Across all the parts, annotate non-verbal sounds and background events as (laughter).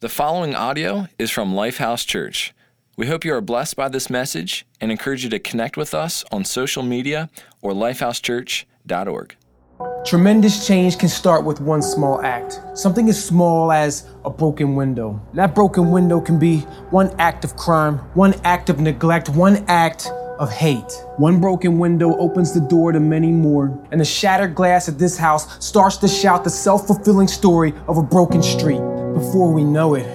The following audio is from Lifehouse Church. We hope you are blessed by this message and encourage you to connect with us on social media or lifehousechurch.org. Tremendous change can start with one small act. Something as small as a broken window. That broken window can be one act of crime, one act of neglect, one act of hate. One broken window opens the door to many more, and the shattered glass of this house starts to shout the self fulfilling story of a broken street. Before we know it,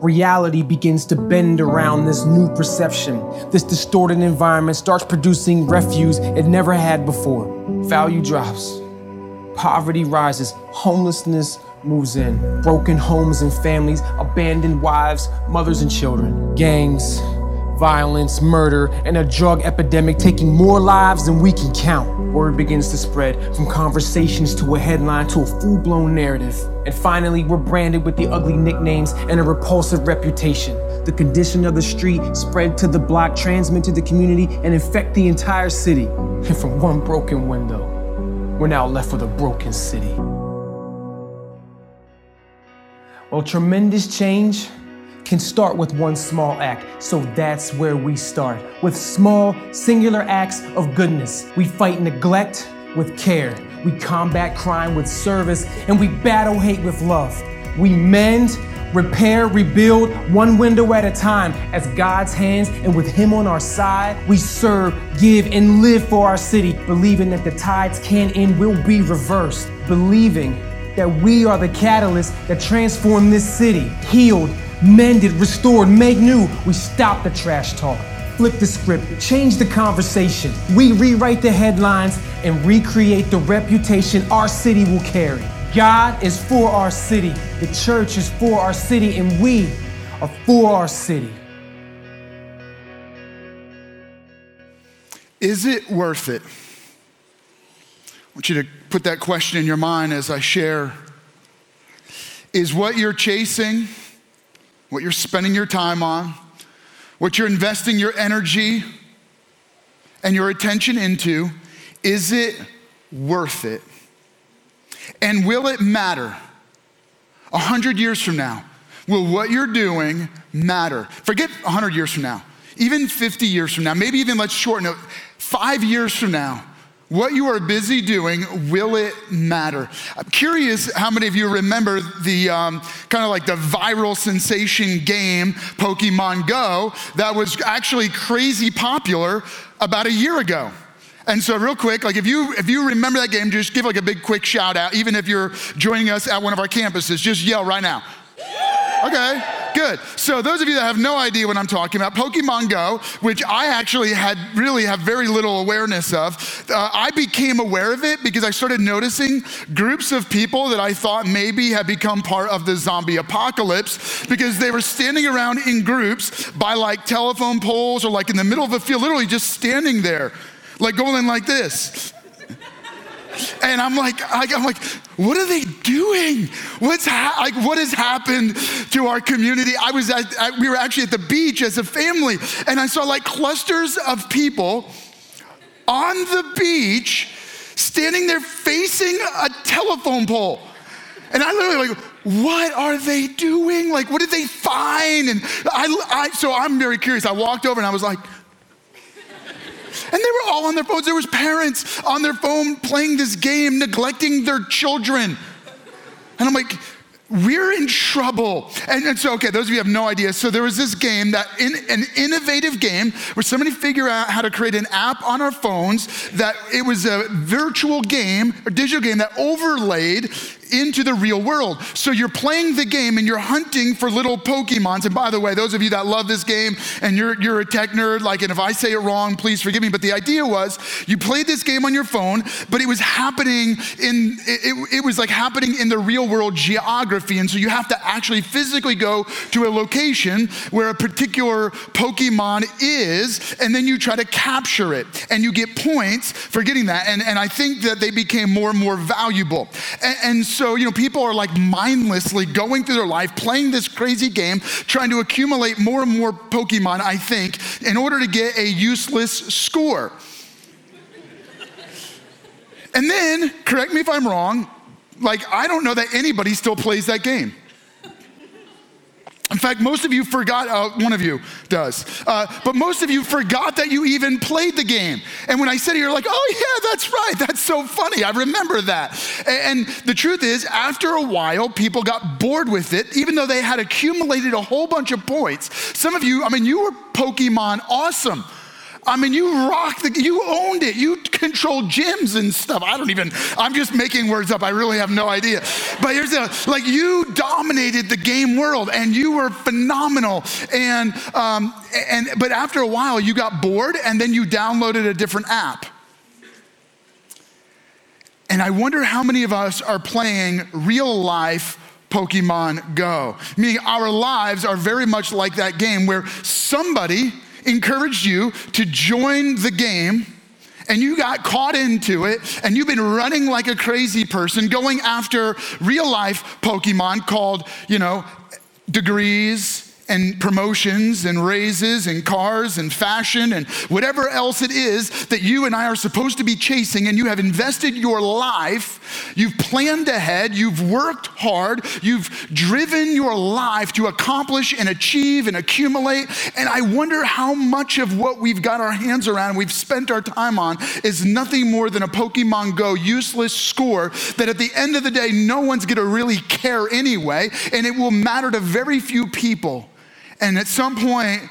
reality begins to bend around this new perception. This distorted environment starts producing refuse it never had before. Value drops, poverty rises, homelessness moves in, broken homes and families, abandoned wives, mothers and children, gangs, violence, murder, and a drug epidemic taking more lives than we can count. Word begins to spread from conversations to a headline to a full blown narrative. And finally, we're branded with the ugly nicknames and a repulsive reputation. The condition of the street spread to the block, transmit to the community, and infect the entire city. And from one broken window, we're now left with a broken city. Well, tremendous change can start with one small act. So that's where we start. With small, singular acts of goodness. We fight neglect with care. We combat crime with service. And we battle hate with love. We mend, repair, rebuild one window at a time as God's hands and with Him on our side. We serve, give, and live for our city, believing that the tides can and will be reversed. Believing that we are the catalyst that transform this city, healed, mended, restored, made new. We stop the trash talk, flip the script, change the conversation. We rewrite the headlines and recreate the reputation our city will carry. God is for our city, the church is for our city, and we are for our city. Is it worth it? I want you to put that question in your mind as I share. Is what you're chasing, what you're spending your time on, what you're investing your energy and your attention into, is it worth it? And will it matter? A hundred years from now, will what you're doing matter? Forget a hundred years from now, even 50 years from now, maybe even let's shorten it, five years from now, what you are busy doing, will it matter? I'm curious how many of you remember the um, kind of like the viral sensation game, Pokemon Go, that was actually crazy popular about a year ago. And so, real quick, like if you if you remember that game, just give like a big quick shout out. Even if you're joining us at one of our campuses, just yell right now. Okay, good. So those of you that have no idea what I'm talking about, Pokemon Go, which I actually had really have very little awareness of, uh, I became aware of it because I started noticing groups of people that I thought maybe had become part of the zombie apocalypse because they were standing around in groups by like telephone poles or like in the middle of a field, literally just standing there, like going like this. And I'm like, I'm like, what are they doing? What's ha- like, what has happened to our community? I was at, at, we were actually at the beach as a family, and I saw like clusters of people on the beach standing there facing a telephone pole. And I literally like, what are they doing? Like, what did they find? And I, I so I'm very curious. I walked over and I was like, and they were all on their phones. There was parents on their phone playing this game, neglecting their children. And I'm like, we're in trouble. And, and, so, okay, those of you have no idea. So there was this game that in an innovative game where somebody figured out how to create an app on our phones that it was a virtual game, a digital game that overlaid into the real world. So you're playing the game and you're hunting for little Pokemons. And by the way, those of you that love this game and you're, you're a tech nerd, like, and if I say it wrong, please forgive me. But the idea was you played this game on your phone, but it was happening in, it, it was like happening in the real world geography. And so you have to actually physically go to a location where a particular Pokemon is, and then you try to capture it. And you get points for getting that. And, and I think that they became more and more valuable. And, and so, you know, people are like mindlessly going through their life, playing this crazy game, trying to accumulate more and more Pokemon, I think, in order to get a useless score. and then, correct me if I'm wrong, like, I don't know that anybody still plays that game. In fact, most of you forgot, uh, one of you does, uh, but most of you forgot that you even played the game. And when I said it, you're like, oh, yeah, that's right. That's so funny. I remember that. And, and the truth is, after a while, people got bored with it, even though they had accumulated a whole bunch of points. Some of you, I mean, you were Pokemon awesome. I mean, you rocked the, you owned it. You controlled gyms and stuff. I don't even, I'm just making words up. I really have no idea. But here's the, like, you dominated the game world and you were phenomenal. And, um, and, but after a while, you got bored and then you downloaded a different app. And I wonder how many of us are playing real life Pokemon Go. Meaning our lives are very much like that game where somebody, encouraged you to join the game and you got caught into it and you've been running like a crazy person going after real life Pokemon called, you know, degrees and promotions and raises and cars and fashion and whatever else it is that you and I are supposed to be chasing, and you have invested your life, you've planned ahead, you've worked hard, you've driven your life to accomplish and achieve and accumulate. And I wonder how much of what we've got our hands around, we've spent our time on, is nothing more than a Pokemon Go useless score that at the end of the day, no one's gonna really care anyway, and it will matter to very few people. And at some point,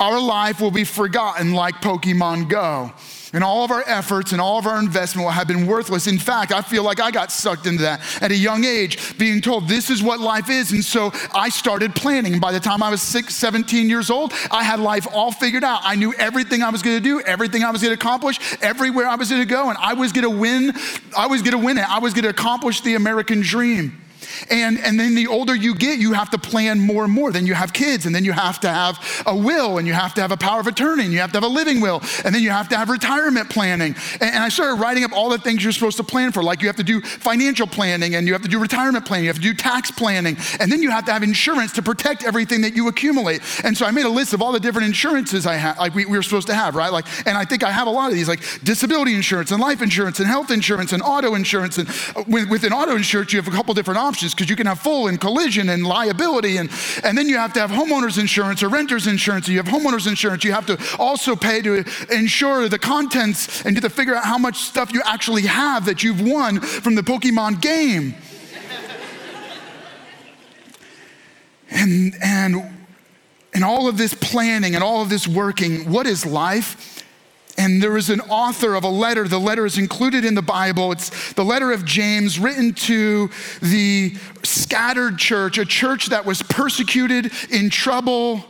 our life will be forgotten like Pokemon Go. And all of our efforts and all of our investment will have been worthless. In fact, I feel like I got sucked into that at a young age, being told this is what life is. And so I started planning. By the time I was six, 17 years old, I had life all figured out. I knew everything I was gonna do, everything I was gonna accomplish, everywhere I was gonna go, and I was gonna win. I was gonna win it. I was gonna accomplish the American dream. And, and then the older you get, you have to plan more and more. Then you have kids, and then you have to have a will, and you have to have a power of attorney, and you have to have a living will, and then you have to have retirement planning. And, and I started writing up all the things you're supposed to plan for, like you have to do financial planning, and you have to do retirement planning, you have to do tax planning, and then you have to have insurance to protect everything that you accumulate. And so I made a list of all the different insurances I have, like we, we were supposed to have, right? Like, and I think I have a lot of these, like disability insurance and life insurance and health insurance and auto insurance. And uh, within auto insurance, you have a couple different options because you can have full and collision and liability. And, and then you have to have homeowners insurance or renters insurance. You have homeowners insurance. You have to also pay to insure the contents and to figure out how much stuff you actually have that you've won from the Pokemon game. (laughs) and, and, and all of this planning and all of this working, what is life? And there is an author of a letter. The letter is included in the Bible. It's the letter of James written to the scattered church, a church that was persecuted, in trouble,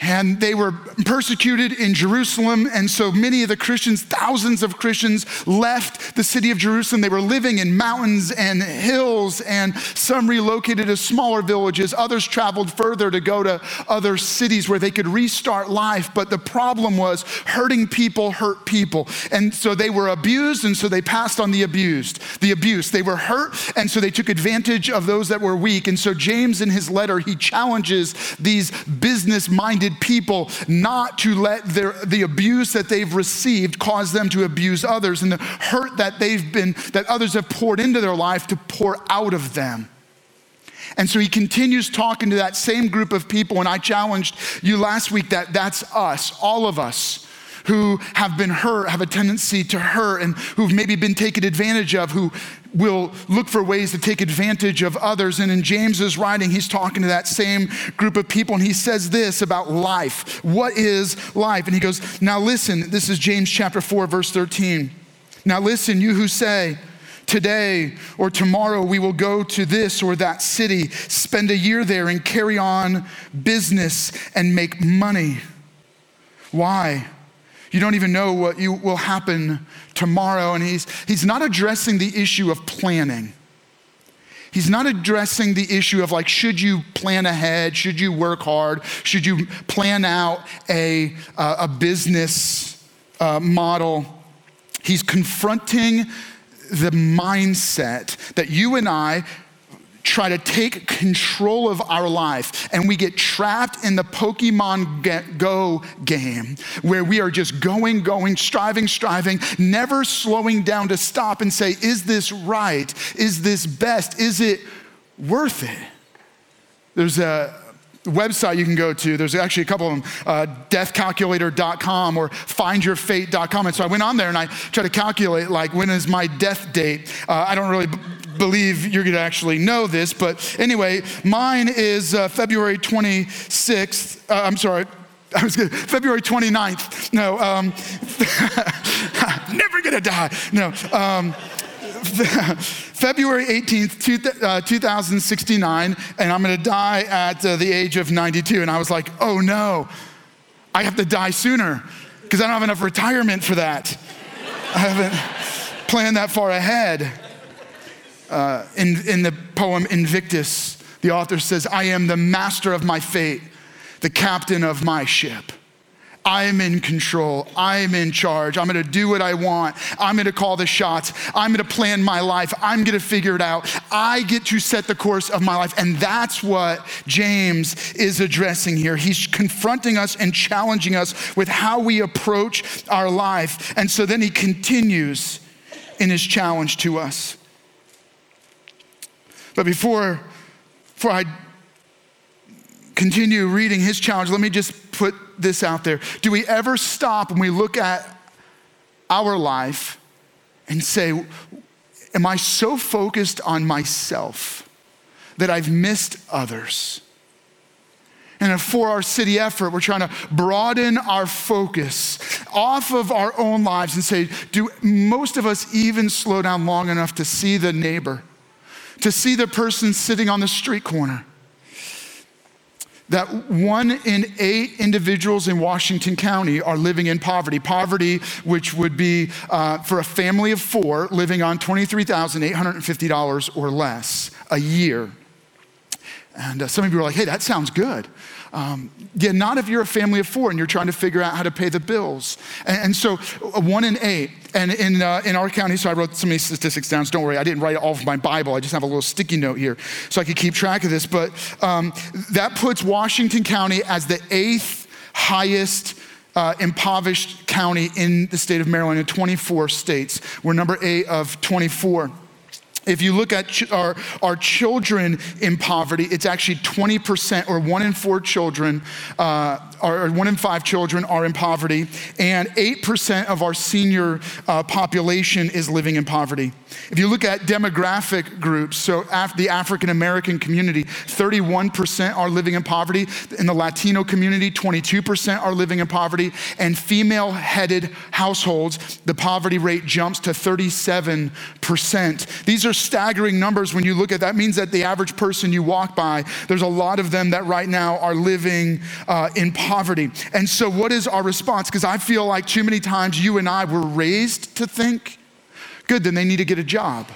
and they were persecuted in Jerusalem. And so many of the Christians, thousands of Christians, left the city of Jerusalem. They were living in mountains and hills, and some relocated to smaller villages. Others traveled further to go to other cities where they could restart life. But the problem was hurting people hurt people. And so they were abused, and so they passed on the abused, the abuse. They were hurt, and so they took advantage of those that were weak. And so James, in his letter, he challenges these business minded people not to let their, the abuse that they've received cause them to abuse others and the hurt that they've been, that others have poured into their life to pour out of them. And so he continues talking to that same group of people. And I challenged you last week that that's us, all of us who have been hurt, have a tendency to hurt, and who've maybe been taken advantage of, who will look for ways to take advantage of others. And in James's writing, he's talking to that same group of people, and he says this about life. What is life? And he goes, Now listen, this is James chapter 4, verse 13. Now listen, you who say, Today or tomorrow we will go to this or that city, spend a year there, and carry on business and make money. Why? You don't even know what you, will happen tomorrow. And he's, he's not addressing the issue of planning. He's not addressing the issue of like, should you plan ahead? Should you work hard? Should you plan out a, uh, a business uh, model? He's confronting the mindset that you and I try to take control of our life and we get trapped in the Pokemon Go game where we are just going, going, striving, striving, never slowing down to stop and say, is this right? Is this best? Is it worth it? there's a website you can go to. There's actually a couple of them, uh, deathcalculator.com or findyourfate.com. And so I went on there and I tried to calculate, like, when is my death date? Uh, I don't really believe you're going to actually know this, but anyway, mine is uh, February 26th. Uh, I'm sorry. I was good. February 29th. No, um, (laughs) never gonna die. No, um, (laughs) February 18th, two, uh, 2069, and I'm gonna die at uh, the age of 92. And I was like, oh no, I have to die sooner because I don't have enough retirement for that. I haven't planned that far ahead. Uh, in, in the poem Invictus, the author says, I am the master of my fate, the captain of my ship. I'm in control. I'm in charge. I'm going to do what I want. I'm going to call the shots. I'm going to plan my life. I'm going to figure it out. I get to set the course of my life. And that's what James is addressing here. He's confronting us and challenging us with how we approach our life. And so then he continues in his challenge to us. But before, before I continue reading his challenge, let me just put this out there. Do we ever stop when we look at our life and say, Am I so focused on myself that I've missed others? And for our city effort, we're trying to broaden our focus off of our own lives and say, do most of us even slow down long enough to see the neighbor, to see the person sitting on the street corner? that one in eight individuals in Washington County are living in poverty. Poverty, which would be uh, for a family of four living on $23,850 or less a year. And uh, some of you are like, hey, that sounds good. Um, yeah, not if you're a family of four and you're trying to figure out how to pay the bills. And, and so, uh, one in eight. And in, uh, in our county, so I wrote so many statistics down. So don't worry, I didn't write all of my Bible. I just have a little sticky note here so I could keep track of this. But um, that puts Washington County as the eighth highest uh, impoverished county in the state of Maryland in 24 states. We're number eight of 24. If you look at ch- our, our children in poverty, it's actually 20% or one in four children, uh, or one in five children are in poverty, and 8% of our senior uh, population is living in poverty. If you look at demographic groups, so af- the African American community, 31% are living in poverty. In the Latino community, 22% are living in poverty. And female headed households, the poverty rate jumps to 37%. These are staggering numbers when you look at that. means that the average person you walk by, there's a lot of them that right now are living uh, in poverty. And so, what is our response? Because I feel like too many times you and I were raised to think, good, then they need to get a job.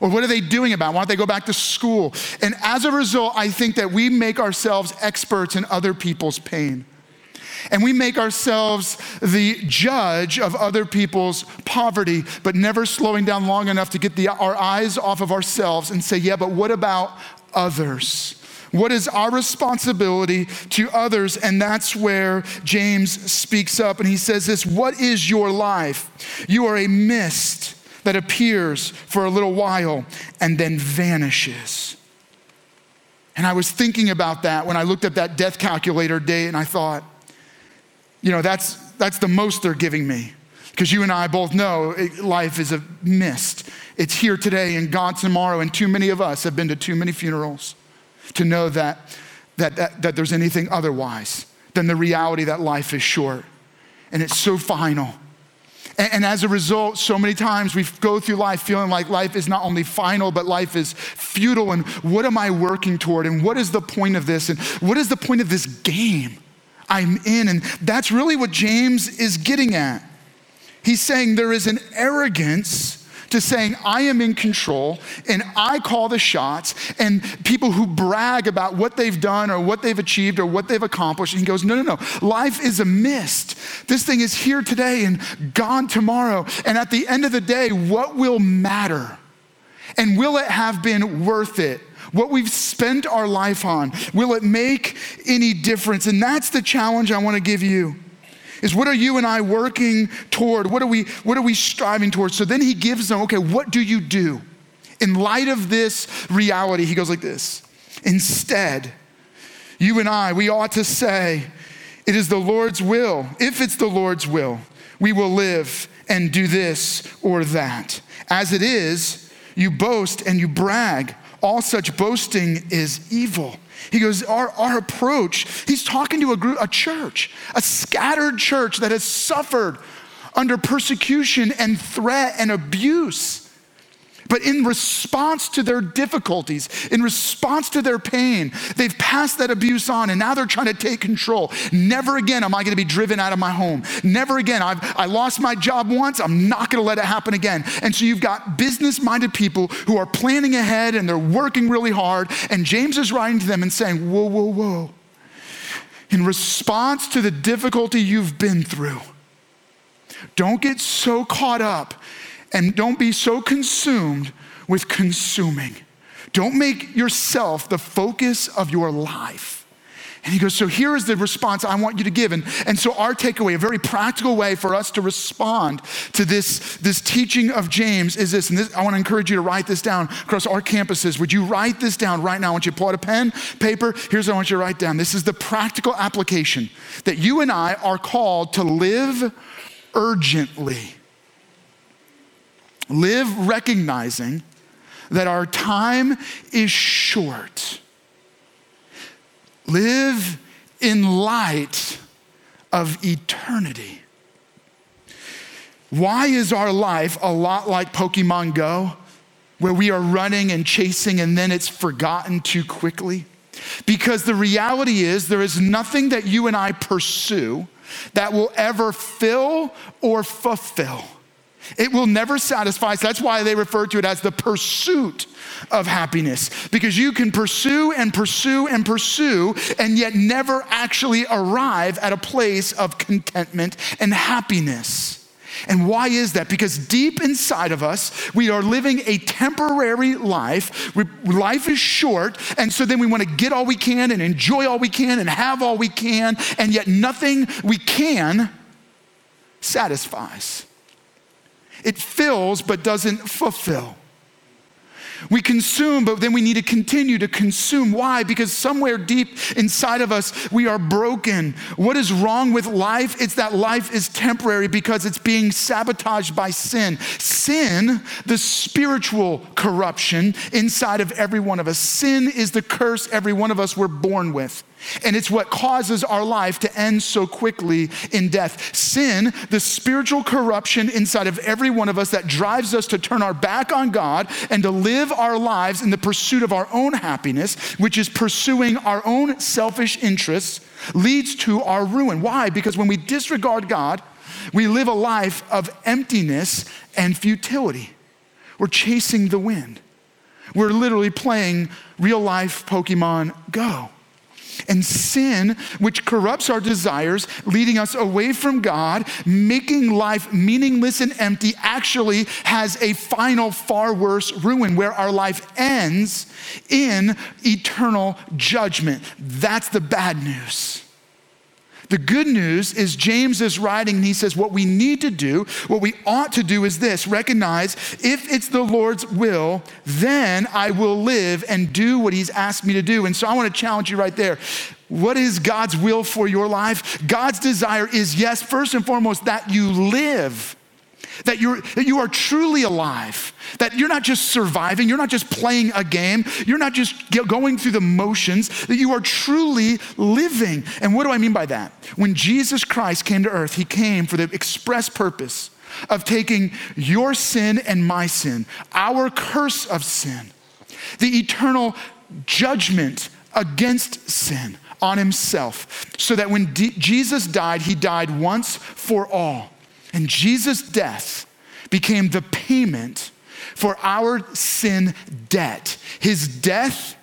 Or what are they doing about? It? Why don't they go back to school? And as a result, I think that we make ourselves experts in other people's pain. And we make ourselves the judge of other people's poverty, but never slowing down long enough to get the, our eyes off of ourselves and say, yeah, but what about others? What is our responsibility to others? And that's where James speaks up and he says this What is your life? You are a mist that appears for a little while and then vanishes. And I was thinking about that when I looked at that death calculator day and I thought, you know, that's, that's the most they're giving me. Because you and I both know it, life is a mist. It's here today and gone tomorrow, and too many of us have been to too many funerals to know that, that, that, that there's anything otherwise than the reality that life is short and it's so final. And, and, as a result, so many times we go through life feeling like life is not only final, but life is futile. And what am I working toward? And what is the point of this? And what is the point of this game? I'm in. And that's really what James is getting at. He's saying there is an arrogance to saying, I am in control and I call the shots, and people who brag about what they've done or what they've achieved or what they've accomplished. And he goes, No, no, no. Life is a mist. This thing is here today and gone tomorrow. And at the end of the day, what will matter? And will it have been worth it? What we've spent our life on, will it make any difference? And that's the challenge I want to give you. Is what are you and I working toward? What are we what are we striving towards? So then he gives them, okay, what do you do? In light of this reality, he goes like this. Instead, you and I, we ought to say, It is the Lord's will. If it's the Lord's will, we will live and do this or that. As it is, you boast and you brag. All such boasting is evil. He goes, our, our approach, he's talking to a group, a church, a scattered church that has suffered under persecution and threat and abuse. But in response to their difficulties, in response to their pain, they've passed that abuse on and now they're trying to take control. Never again am I going to be driven out of my home. Never again. I've, I lost my job once. I'm not going to let it happen again. And so you've got business minded people who are planning ahead and they're working really hard. And James is writing to them and saying, Whoa, whoa, whoa. In response to the difficulty you've been through, don't get so caught up and don't be so consumed with consuming. Don't make yourself the focus of your life. And he goes, So here is the response I want you to give. And, and so, our takeaway, a very practical way for us to respond to this, this teaching of James is this. And this, I want to encourage you to write this down across our campuses. Would you write this down right now? I want you to pull out a pen, paper. Here's what I want you to write down. This is the practical application that you and I are called to live urgently. Live recognizing that our time is short. Live in light of eternity. Why is our life a lot like Pokemon Go, where we are running and chasing and then it's forgotten too quickly? Because the reality is, there is nothing that you and I pursue that will ever fill or fulfill. It will never satisfy. So that's why they refer to it as the pursuit of happiness, because you can pursue and pursue and pursue, and yet never actually arrive at a place of contentment and happiness. And why is that? Because deep inside of us, we are living a temporary life. Life is short, and so then we want to get all we can and enjoy all we can and have all we can, and yet nothing we can satisfies. It fills but doesn't fulfill. We consume, but then we need to continue to consume. Why? Because somewhere deep inside of us, we are broken. What is wrong with life? It's that life is temporary because it's being sabotaged by sin. Sin, the spiritual corruption inside of every one of us. Sin is the curse every one of us were born with. And it's what causes our life to end so quickly in death. Sin, the spiritual corruption inside of every one of us that drives us to turn our back on God and to live our lives in the pursuit of our own happiness, which is pursuing our own selfish interests, leads to our ruin. Why? Because when we disregard God, we live a life of emptiness and futility. We're chasing the wind. We're literally playing real life Pokemon Go and sin, which corrupts our desires, leading us away from God, making life meaningless and empty, actually has a final, far worse ruin where our life ends in eternal judgment. That's the bad news. The good news is James is writing and he says, What we need to do, what we ought to do is this recognize if it's the Lord's will, then I will live and do what he's asked me to do. And so I want to challenge you right there. What is God's will for your life? God's desire is, yes, first and foremost, that you live that, you're, that you are truly alive, that you're not just surviving, you're not just playing a game, you're not just going through the motions, that you are truly living. And what do I mean by that? When Jesus Christ came to earth, he came for the express purpose of taking your sin and my sin, our curse of sin, the eternal judgment against sin on himself, so that when D- Jesus died, he died once for all and Jesus' death became the payment for our sin debt. His death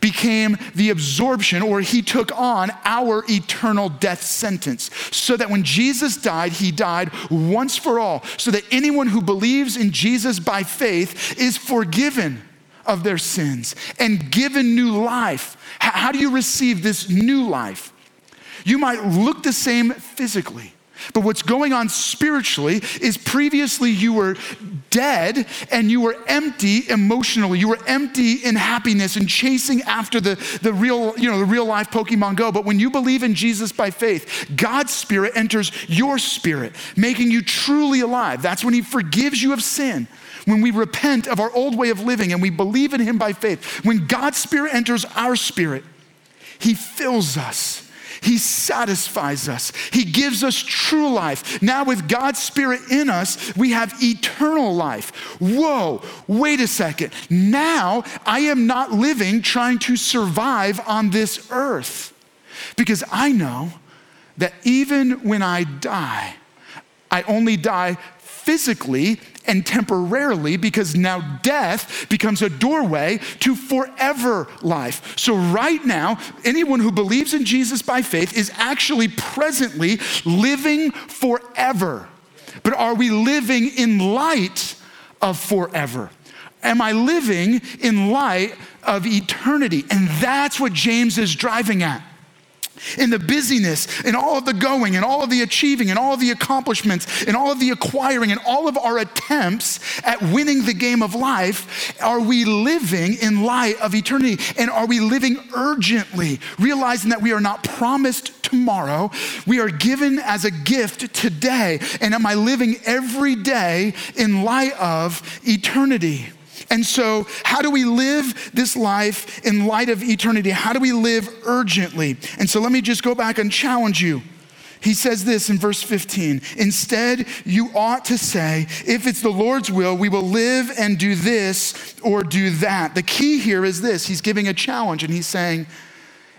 became the absorption, or he took on our eternal death sentence. So that when Jesus died, he died once for all, so that anyone who believes in Jesus by faith is forgiven of their sins and given new life. How do you receive this new life? You might look the same physically. But what's going on spiritually is previously you were dead and you were empty emotionally. You were empty in happiness and chasing after the, the real, you know, the real life Pokemon Go. But when you believe in Jesus by faith, God's spirit enters your spirit, making you truly alive. That's when he forgives you of sin. When we repent of our old way of living and we believe in him by faith, when God's spirit enters our spirit, he fills us he satisfies us. He gives us true life. Now, with God's Spirit in us, we have eternal life. Whoa, wait a second. Now, I am not living trying to survive on this earth because I know that even when I die, I only die physically and temporarily because now death becomes a doorway to forever life. So, right now, anyone who believes in Jesus by faith is actually presently living forever. But are we living in light of forever? Am I living in light of eternity? And that's what James is driving at in the busyness, in all of the going, and all of the achieving, and all of the accomplishments, and all of the acquiring, and all of our attempts at winning the game of life, are we living in light of eternity? And are we living urgently, realizing that we are not promised tomorrow? We are given as a gift today. And am I living every day in light of eternity? And so, how do we live this life in light of eternity? How do we live urgently? And so, let me just go back and challenge you. He says this in verse 15 Instead, you ought to say, if it's the Lord's will, we will live and do this or do that. The key here is this He's giving a challenge and he's saying,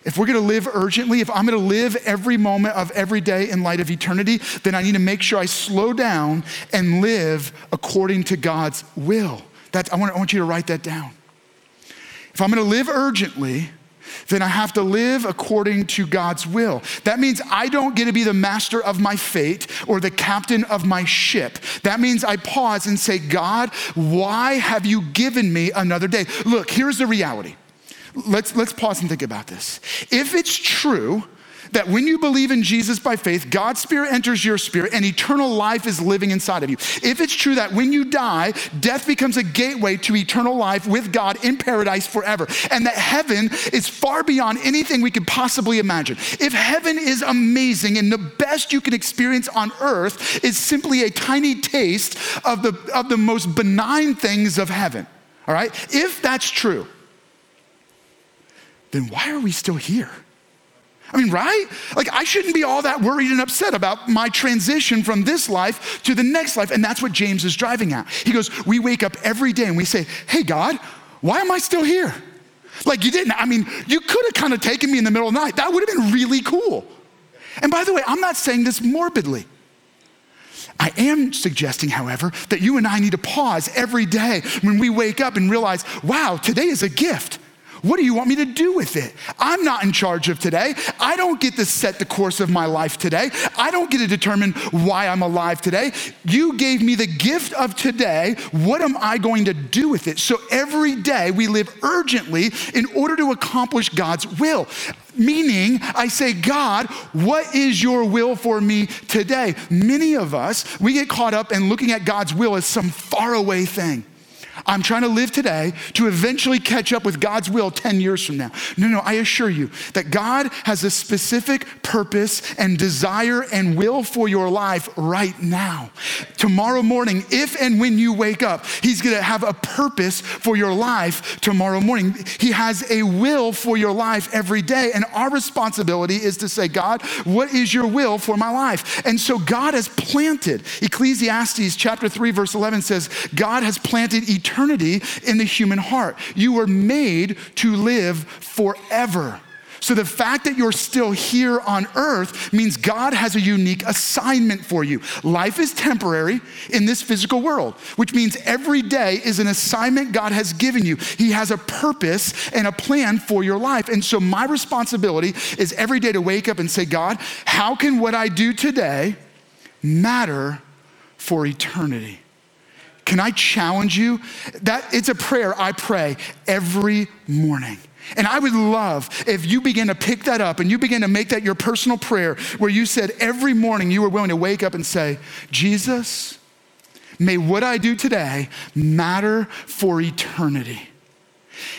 if we're gonna live urgently, if I'm gonna live every moment of every day in light of eternity, then I need to make sure I slow down and live according to God's will. That, I, want, I want you to write that down. If I'm gonna live urgently, then I have to live according to God's will. That means I don't get to be the master of my fate or the captain of my ship. That means I pause and say, God, why have you given me another day? Look, here's the reality. Let's, let's pause and think about this. If it's true that when you believe in Jesus by faith, God's Spirit enters your spirit and eternal life is living inside of you. If it's true that when you die, death becomes a gateway to eternal life with God in paradise forever, and that heaven is far beyond anything we could possibly imagine. If heaven is amazing and the best you can experience on earth is simply a tiny taste of the, of the most benign things of heaven, all right? If that's true, then why are we still here? I mean, right? Like, I shouldn't be all that worried and upset about my transition from this life to the next life. And that's what James is driving at. He goes, We wake up every day and we say, Hey, God, why am I still here? Like, you didn't, I mean, you could have kind of taken me in the middle of the night. That would have been really cool. And by the way, I'm not saying this morbidly. I am suggesting, however, that you and I need to pause every day when we wake up and realize, wow, today is a gift. What do you want me to do with it? I'm not in charge of today. I don't get to set the course of my life today. I don't get to determine why I'm alive today. You gave me the gift of today. What am I going to do with it? So every day we live urgently in order to accomplish God's will. Meaning, I say, God, what is your will for me today? Many of us, we get caught up in looking at God's will as some faraway thing. I'm trying to live today to eventually catch up with God's will 10 years from now. No, no, I assure you that God has a specific purpose and desire and will for your life right now. Tomorrow morning, if and when you wake up, He's gonna have a purpose for your life tomorrow morning. He has a will for your life every day. And our responsibility is to say, God, what is your will for my life? And so God has planted, Ecclesiastes chapter 3, verse 11 says, God has planted eternity eternity in the human heart. You were made to live forever. So the fact that you're still here on earth means God has a unique assignment for you. Life is temporary in this physical world, which means every day is an assignment God has given you. He has a purpose and a plan for your life. And so my responsibility is every day to wake up and say, God, how can what I do today matter for eternity? Can I challenge you? That it's a prayer I pray every morning. And I would love if you begin to pick that up and you begin to make that your personal prayer where you said every morning you were willing to wake up and say, Jesus, may what I do today matter for eternity.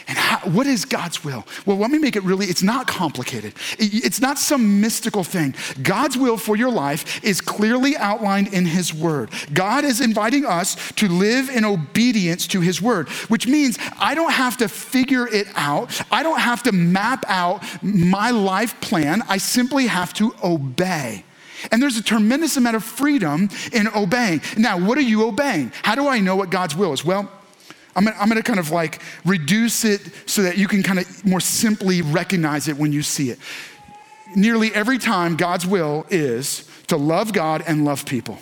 And how, what is God's will? Well, let me make it really, it's not complicated. It, it's not some mystical thing. God's will for your life is clearly outlined in His Word. God is inviting us to live in obedience to His Word, which means I don't have to figure it out. I don't have to map out my life plan. I simply have to obey. And there's a tremendous amount of freedom in obeying. Now, what are you obeying? How do I know what God's will is? Well, I'm gonna, I'm gonna kind of like reduce it so that you can kind of more simply recognize it when you see it. Nearly every time, God's will is to love God and love people.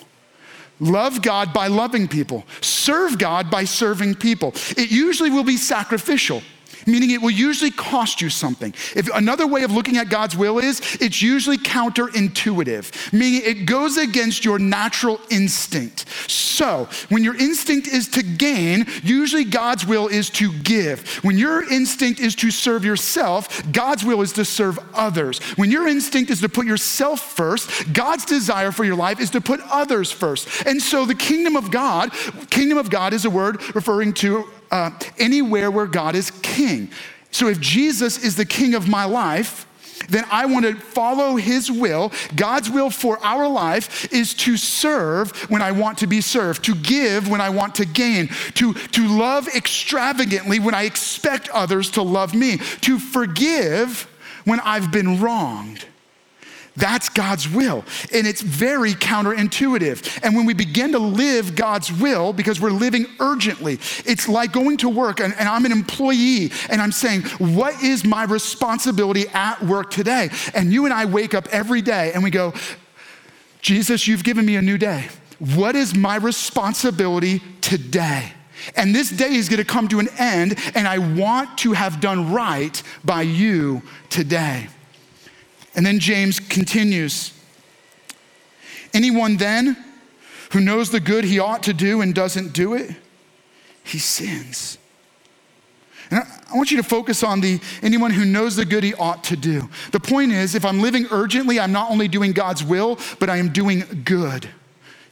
Love God by loving people. Serve God by serving people. It usually will be sacrificial meaning it will usually cost you something. If another way of looking at God's will is, it's usually counterintuitive, meaning it goes against your natural instinct. So, when your instinct is to gain, usually God's will is to give. When your instinct is to serve yourself, God's will is to serve others. When your instinct is to put yourself first, God's desire for your life is to put others first. And so the kingdom of God, kingdom of God is a word referring to uh, anywhere where God is king. So if Jesus is the king of my life, then I want to follow his will. God's will for our life is to serve when I want to be served, to give when I want to gain, to, to love extravagantly when I expect others to love me, to forgive when I've been wronged. That's God's will. And it's very counterintuitive. And when we begin to live God's will, because we're living urgently, it's like going to work and, and, I'm an employee and I'm saying, What is my responsibility at work today? And you and I wake up every day and we go, Jesus, you've given me a new day. What is my responsibility today? And this day is going to come to an end, and I want to have done right by you today. And then James continues Anyone then who knows the good he ought to do and doesn't do it, he sins. And I want you to focus on the anyone who knows the good he ought to do. The point is, if I'm living urgently, I'm not only doing God's will, but I am doing good.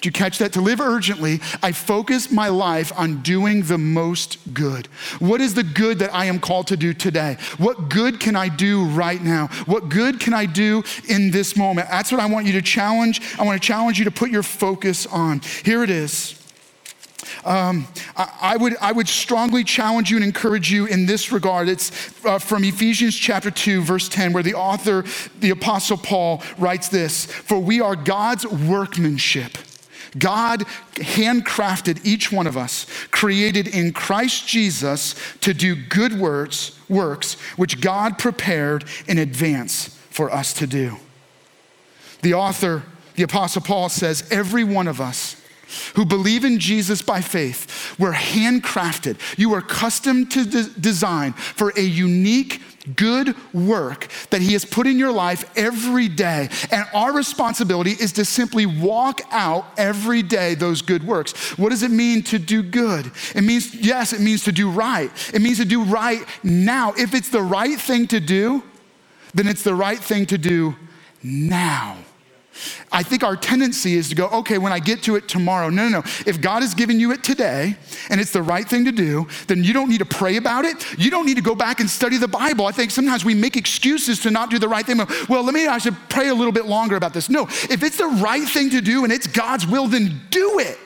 You catch that? To live urgently, I focus my life on doing the most good. What is the good that I am called to do today? What good can I do right now? What good can I do in this moment? That's what I want you to challenge. I want to challenge you to put your focus on. Here it is. Um, I, I, would, I would strongly challenge you and encourage you in this regard. It's uh, from Ephesians chapter 2, verse 10, where the author, the Apostle Paul, writes this For we are God's workmanship God handcrafted each one of us, created in Christ Jesus to do good works, works which God prepared in advance for us to do. The author, the Apostle Paul says, every one of us who believe in Jesus by faith were handcrafted. You were custom to de- design for a unique good work that He has put in your life every day. And our responsibility is to simply walk out every day those good works. What does it mean to do good? It means, yes, it means to do right. It means to do right now. If it's the right thing to do, then it's the right thing to do now. I think our tendency is to go, okay, when I get to it tomorrow. No, no, no. If God has given you it today and it's the right thing to do, then you don't need to pray about it. You don't need to go back and study the Bible. I think sometimes we make excuses to not do the right thing. Well, let me, I should pray a little bit longer about this. No, if it's the right thing to do and it's God's will, then do it.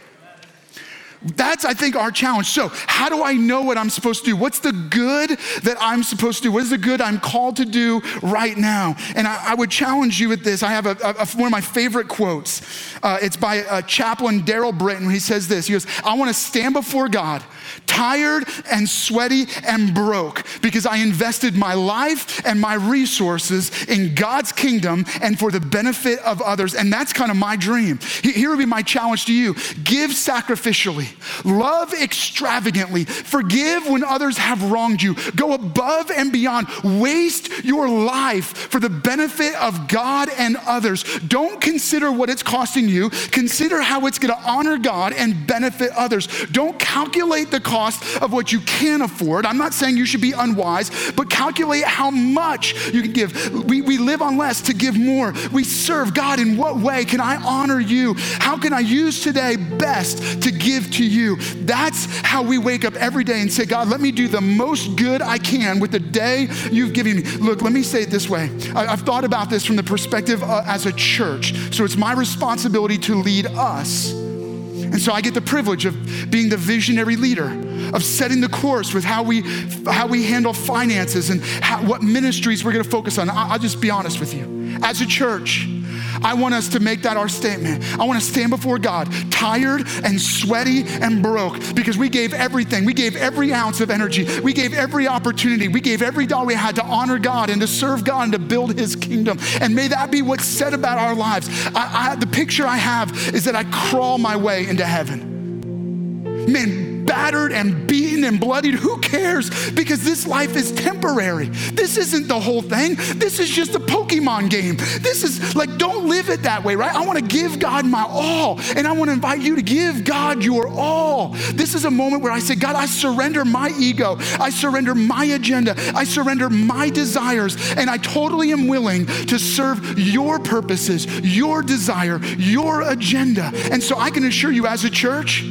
That's, I think, our challenge. So, how do I know what I'm supposed to do? What's the good that I'm supposed to do? What is the good I'm called to do right now? And I, I would challenge you with this. I have a, a, one of my favorite quotes. Uh, it's by uh, chaplain Daryl Britton. He says this He goes, I want to stand before God tired and sweaty and broke because I invested my life and my resources in God's kingdom and for the benefit of others. And that's kind of my dream. Here would be my challenge to you give sacrificially, love extravagantly, forgive when others have wronged you, go above and beyond, waste your life for the benefit of God and others. Don't consider what it's costing you, consider how it's going to honor God and benefit others. Don't calculate the cost of what you can afford. I'm not saying you should be unwise, but calculate how much you can give. We, we live on less to give more. We serve God. In what way can I honor you? How can I use today best to give to you? That's how we wake up every day and say, God, let me do the most good I can with the day you've given me. Look, let me say it this way. I, have thought about this from the perspective uh, as a church. So it's my responsibility to lead us. And so I get the privilege of being the visionary leader, of setting the course with how we, how we handle finances and how, what ministries we're going to focus on. I'll just be honest with you. As a church, I want us to make that our statement. I want to stand before God tired and sweaty and broke because we gave everything. We gave every ounce of energy. We gave every opportunity. We gave every dollar we had to honor God and to serve God and to build His kingdom. And may that be what's said about our lives. I, I, the picture I have is that I crawl my way into heaven. Man, battered and beaten and bloodied. Who cares? Because this life is temporary. This isn't the whole thing. This is just a Pokemon game. This is like, don't live it that way, right? I want to give God my all, and I want to invite you to give God your all. This is a moment where I say, God, I surrender my ego, I surrender my agenda, I surrender my desires, and I totally am willing to serve your purposes, your desire, your agenda. And so I can assure you, as a church,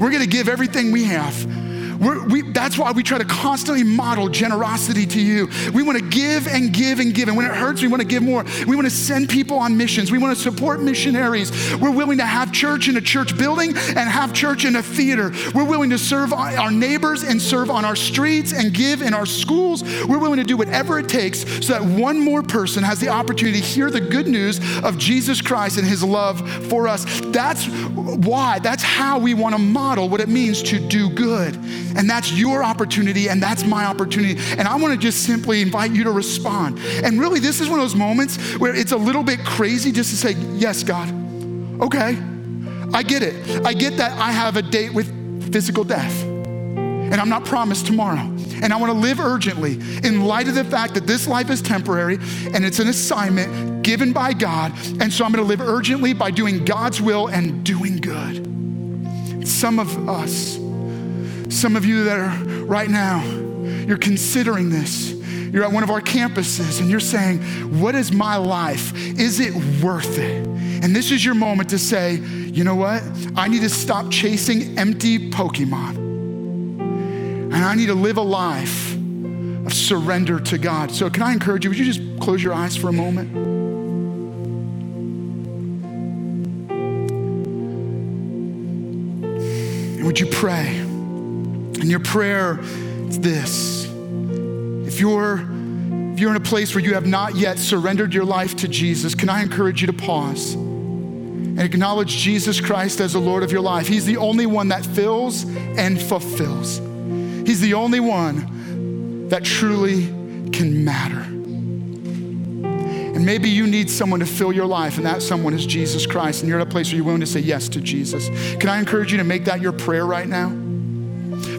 we're going to give everything we have we, that's why we try to constantly model generosity to you. We want to give and give and give. And when it hurts, we want to give more. We want to send people on missions. We want to support missionaries. We're willing to have church in a church building and have church in a theater. We're willing to serve our neighbors and serve on our streets and give in our schools. We're willing to do whatever it takes so that one more person has the opportunity to hear the good news of Jesus Christ and his love for us. That's why, that's how we want to model what it means to do good. And that's your opportunity, and that's my opportunity. And I want to just simply invite you to respond. And really, this is one of those moments where it's a little bit crazy just to say, Yes, God. Okay. I get it. I get that I have a date with physical death, and I'm not promised tomorrow. And I want to live urgently in light of the fact that this life is temporary and it's an assignment given by God. And so I'm going to live urgently by doing God's will and doing good. Some of us, some of you that are right now, you're considering this. You're at one of our campuses and you're saying, What is my life? Is it worth it? And this is your moment to say, You know what? I need to stop chasing empty Pokemon. And I need to live a life of surrender to God. So, can I encourage you? Would you just close your eyes for a moment? And would you pray? And your prayer is this. If you're if you're in a place where you have not yet surrendered your life to Jesus, can I encourage you to pause and acknowledge Jesus Christ as the Lord of your life? He's the only one that fills and fulfills. He's the only one that truly can matter. And maybe you need someone to fill your life, and that someone is Jesus Christ, and you're at a place where you're willing to say yes to Jesus. Can I encourage you to make that your prayer right now?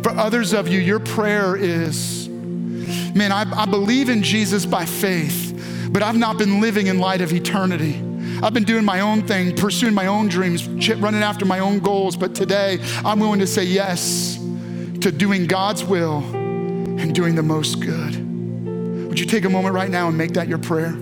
For others of you, your prayer is, man, I, I believe in Jesus by faith, but I've not been living in light of eternity. I've been doing my own thing, pursuing my own dreams, running after my own goals, but today I'm willing to say yes to doing God's will and doing the most good. Would you take a moment right now and make that your prayer?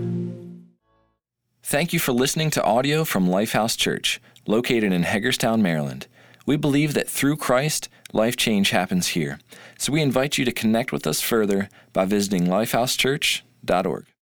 Thank you for listening to audio from Lifehouse Church, located in Hagerstown, Maryland. We believe that through Christ, life change happens here. So we invite you to connect with us further by visiting lifehousechurch.org.